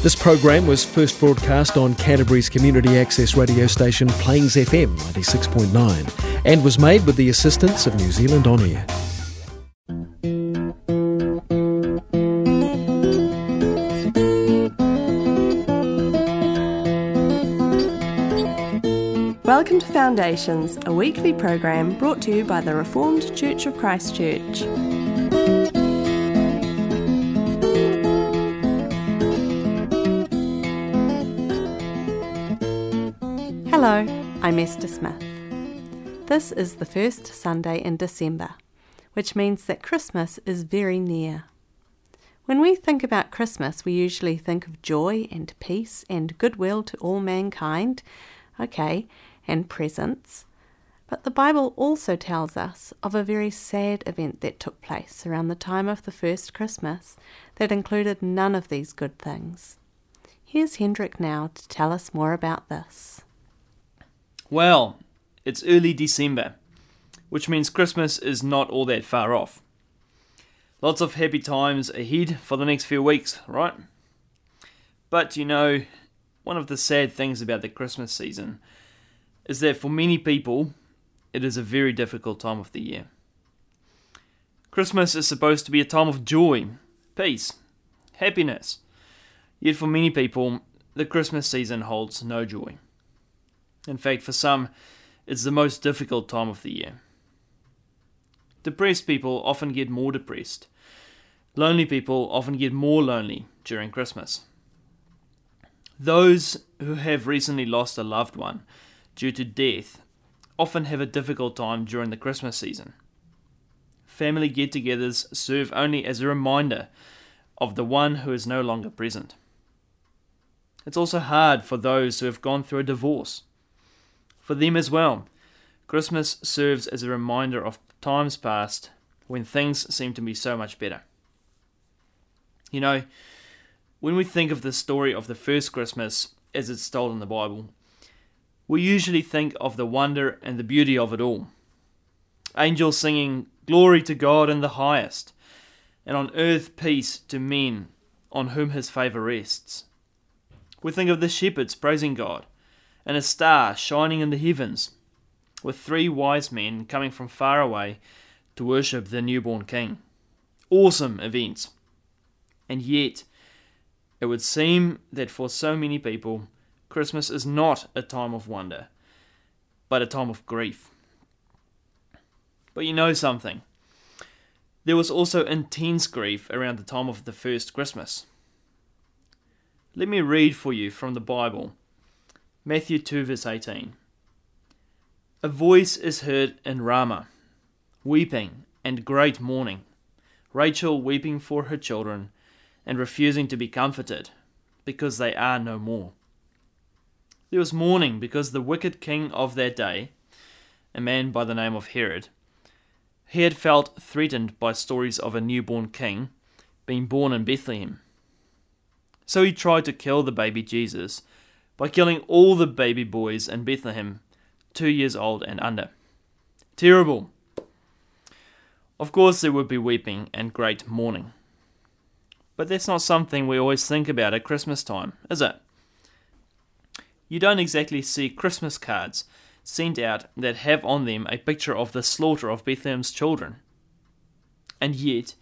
This program was first broadcast on Canterbury's community access radio station Plains FM 96.9 and was made with the assistance of New Zealand On Air. Welcome to Foundations, a weekly program brought to you by the Reformed Church of Christchurch. Hello, I'm Esther Smith. This is the first Sunday in December, which means that Christmas is very near. When we think about Christmas, we usually think of joy and peace and goodwill to all mankind, okay, and presents. But the Bible also tells us of a very sad event that took place around the time of the first Christmas that included none of these good things. Here's Hendrik now to tell us more about this. Well, it's early December, which means Christmas is not all that far off. Lots of happy times ahead for the next few weeks, right? But you know, one of the sad things about the Christmas season is that for many people, it is a very difficult time of the year. Christmas is supposed to be a time of joy, peace, happiness. Yet for many people, the Christmas season holds no joy. In fact, for some, it's the most difficult time of the year. Depressed people often get more depressed. Lonely people often get more lonely during Christmas. Those who have recently lost a loved one due to death often have a difficult time during the Christmas season. Family get togethers serve only as a reminder of the one who is no longer present. It's also hard for those who have gone through a divorce for them as well. Christmas serves as a reminder of times past when things seem to be so much better. You know, when we think of the story of the first Christmas as it's told in the Bible, we usually think of the wonder and the beauty of it all. Angels singing, Glory to God in the highest, and on earth peace to men on whom his favour rests. We think of the shepherds praising God and a star shining in the heavens, with three wise men coming from far away to worship the newborn king. Awesome events. And yet, it would seem that for so many people, Christmas is not a time of wonder, but a time of grief. But you know something. There was also intense grief around the time of the first Christmas. Let me read for you from the Bible Matthew 2, verse 18. A voice is heard in Ramah, weeping and great mourning, Rachel weeping for her children and refusing to be comforted, because they are no more. There was mourning because the wicked king of that day, a man by the name of Herod, he had felt threatened by stories of a newborn king being born in Bethlehem. So he tried to kill the baby Jesus by killing all the baby boys in Bethlehem, two years old and under. Terrible. Of course, there would be weeping and great mourning. But that's not something we always think about at Christmas time, is it? You don't exactly see Christmas cards sent out that have on them a picture of the slaughter of Bethlehem's children. And yet,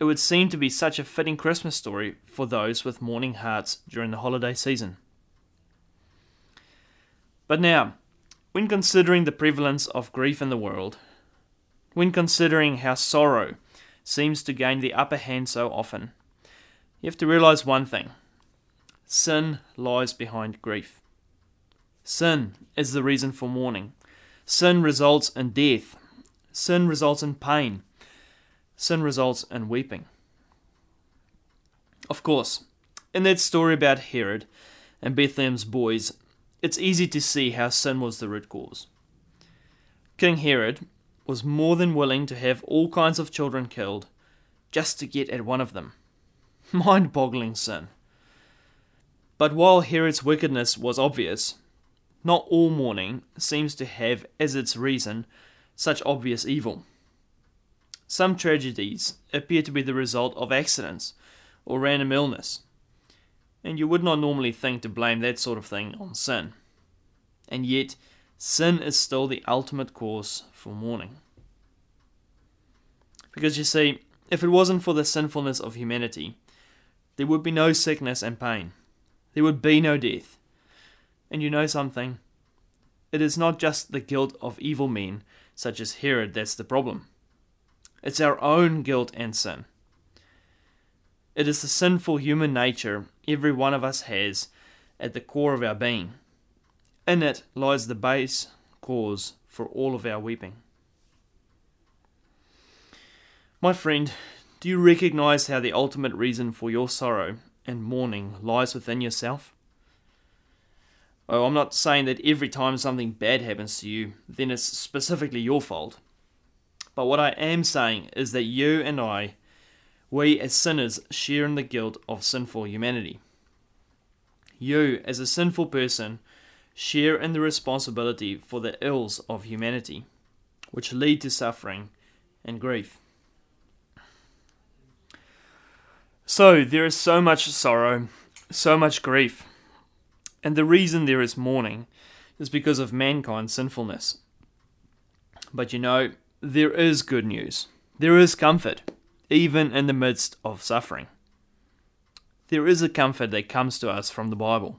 it would seem to be such a fitting Christmas story for those with mourning hearts during the holiday season. But now, when considering the prevalence of grief in the world, when considering how sorrow seems to gain the upper hand so often, you have to realize one thing sin lies behind grief. Sin is the reason for mourning. Sin results in death. Sin results in pain. Sin results in weeping. Of course, in that story about Herod and Bethlehem's boys, it's easy to see how sin was the root cause. King Herod was more than willing to have all kinds of children killed just to get at one of them. Mind boggling sin. But while Herod's wickedness was obvious, not all mourning seems to have as its reason such obvious evil. Some tragedies appear to be the result of accidents or random illness. And you would not normally think to blame that sort of thing on sin. And yet, sin is still the ultimate cause for mourning. Because you see, if it wasn't for the sinfulness of humanity, there would be no sickness and pain. There would be no death. And you know something? It is not just the guilt of evil men, such as Herod, that's the problem. It's our own guilt and sin. It is the sinful human nature every one of us has at the core of our being. In it lies the base cause for all of our weeping. My friend, do you recognize how the ultimate reason for your sorrow and mourning lies within yourself? Oh, I'm not saying that every time something bad happens to you, then it's specifically your fault. But what I am saying is that you and I, we as sinners, share in the guilt of sinful humanity. You, as a sinful person, share in the responsibility for the ills of humanity, which lead to suffering and grief. So there is so much sorrow, so much grief. And the reason there is mourning is because of mankind's sinfulness. But you know, there is good news. There is comfort, even in the midst of suffering. There is a comfort that comes to us from the Bible.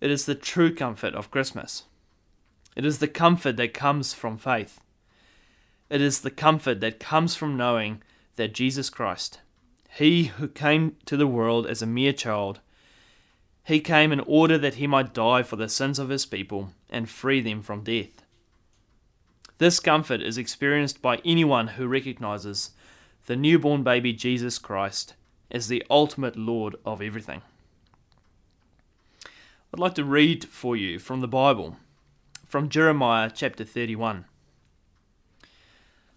It is the true comfort of Christmas. It is the comfort that comes from faith. It is the comfort that comes from knowing that Jesus Christ, he who came to the world as a mere child, he came in order that he might die for the sins of his people and free them from death. This comfort is experienced by anyone who recognizes the newborn baby Jesus Christ as the ultimate Lord of everything. I'd like to read for you from the Bible, from Jeremiah chapter 31.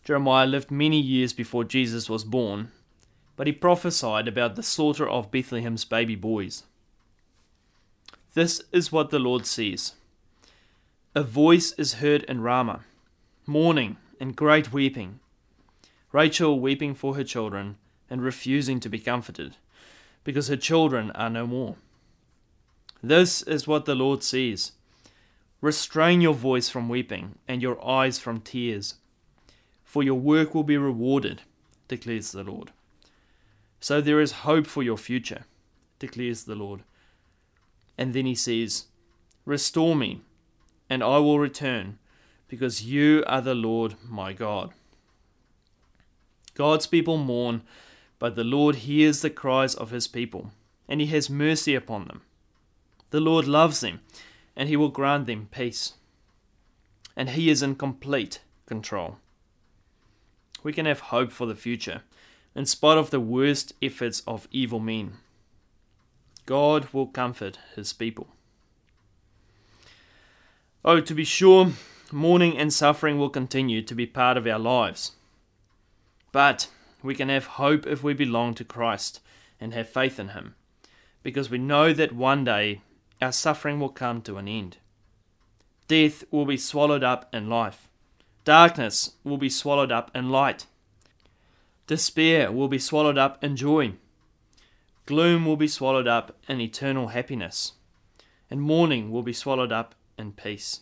Jeremiah lived many years before Jesus was born but he prophesied about the slaughter of Bethlehem's baby boys. This is what the Lord says A voice is heard in Ramah, mourning and great weeping, Rachel weeping for her children and refusing to be comforted, because her children are no more. This is what the Lord says Restrain your voice from weeping and your eyes from tears, for your work will be rewarded, declares the Lord. So there is hope for your future, declares the Lord. And then he says, Restore me, and I will return, because you are the Lord my God. God's people mourn, but the Lord hears the cries of his people, and he has mercy upon them. The Lord loves them, and he will grant them peace. And he is in complete control. We can have hope for the future in spite of the worst efforts of evil men. God will comfort his people. Oh, to be sure, mourning and suffering will continue to be part of our lives. But we can have hope if we belong to Christ and have faith in Him, because we know that one day our suffering will come to an end. Death will be swallowed up in life, darkness will be swallowed up in light. Despair will be swallowed up in joy. Gloom will be swallowed up in eternal happiness. And mourning will be swallowed up in peace.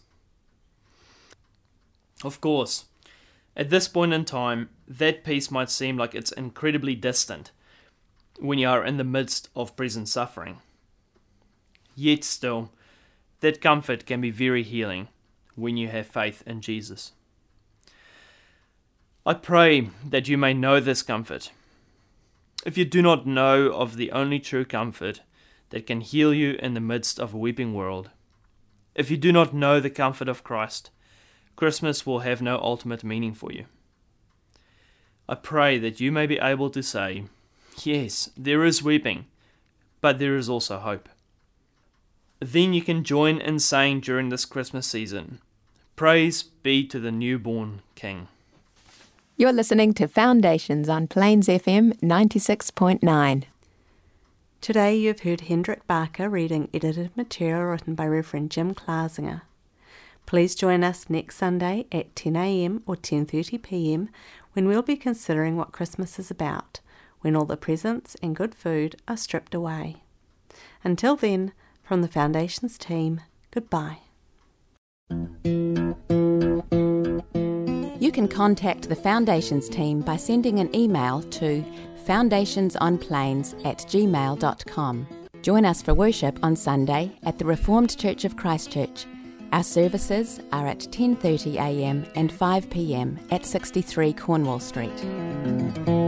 Of course, at this point in time, that peace might seem like it's incredibly distant when you are in the midst of present suffering. Yet still, that comfort can be very healing when you have faith in Jesus. I pray that you may know this comfort. If you do not know of the only true comfort that can heal you in the midst of a weeping world, if you do not know the comfort of Christ, Christmas will have no ultimate meaning for you. I pray that you may be able to say, Yes, there is weeping, but there is also hope. Then you can join in saying during this Christmas season, Praise be to the newborn King. You're listening to Foundations on Plains FM 96.9. Today you've heard Hendrik Barker reading edited material written by Reverend Jim Klasinger. Please join us next Sunday at 10am or 10.30pm when we'll be considering what Christmas is about, when all the presents and good food are stripped away. Until then, from the Foundations team, goodbye. You can contact the Foundations team by sending an email to foundationsonplains at gmail.com. Join us for worship on Sunday at the Reformed Church of Christchurch. Our services are at 10:30 a.m. and 5 p.m. at 63 Cornwall Street.